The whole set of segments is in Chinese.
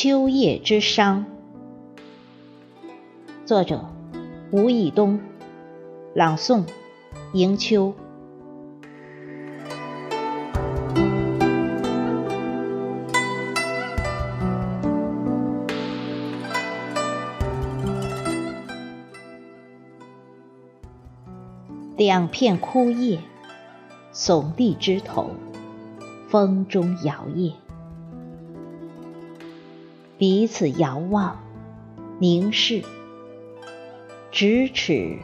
秋叶之殇。作者：吴以东，朗诵：迎秋。两片枯叶，耸立枝头，风中摇曳，彼此遥望，凝视，咫尺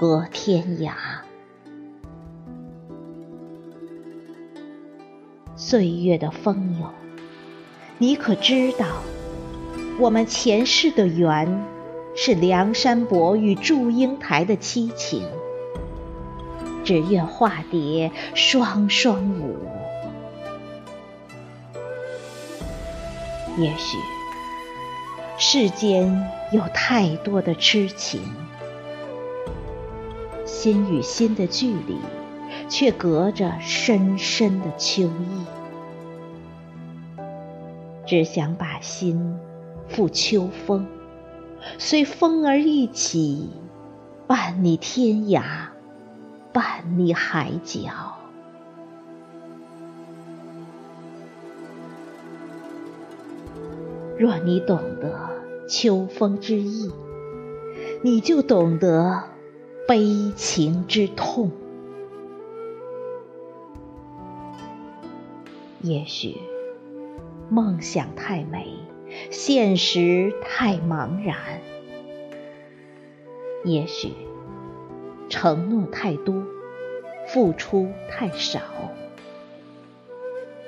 隔天涯。岁月的风涌，你可知道，我们前世的缘，是梁山伯与祝英台的凄情。只愿化蝶双双舞。也许世间有太多的痴情，心与心的距离，却隔着深深的秋意。只想把心付秋风，随风儿一起，伴你天涯。伴你海角。若你懂得秋风之意，你就懂得悲情之痛。也许梦想太美，现实太茫然。也许。承诺太多，付出太少。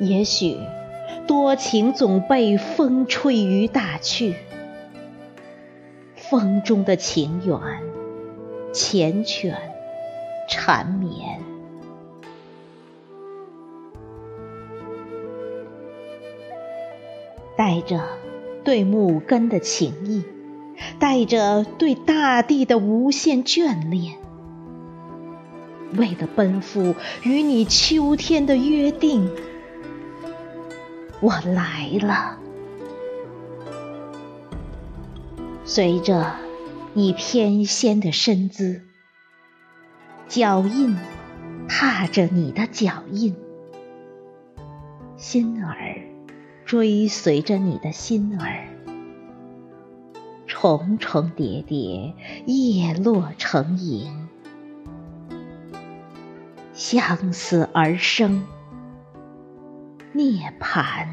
也许多情总被风吹雨打去，风中的情缘缱绻缠绵，带着对木根的情意，带着对大地的无限眷恋。为了奔赴与你秋天的约定，我来了。随着你翩跹的身姿，脚印踏着你的脚印，心儿追随着你的心儿，重重叠叠，叶落成影。相思而生，涅槃。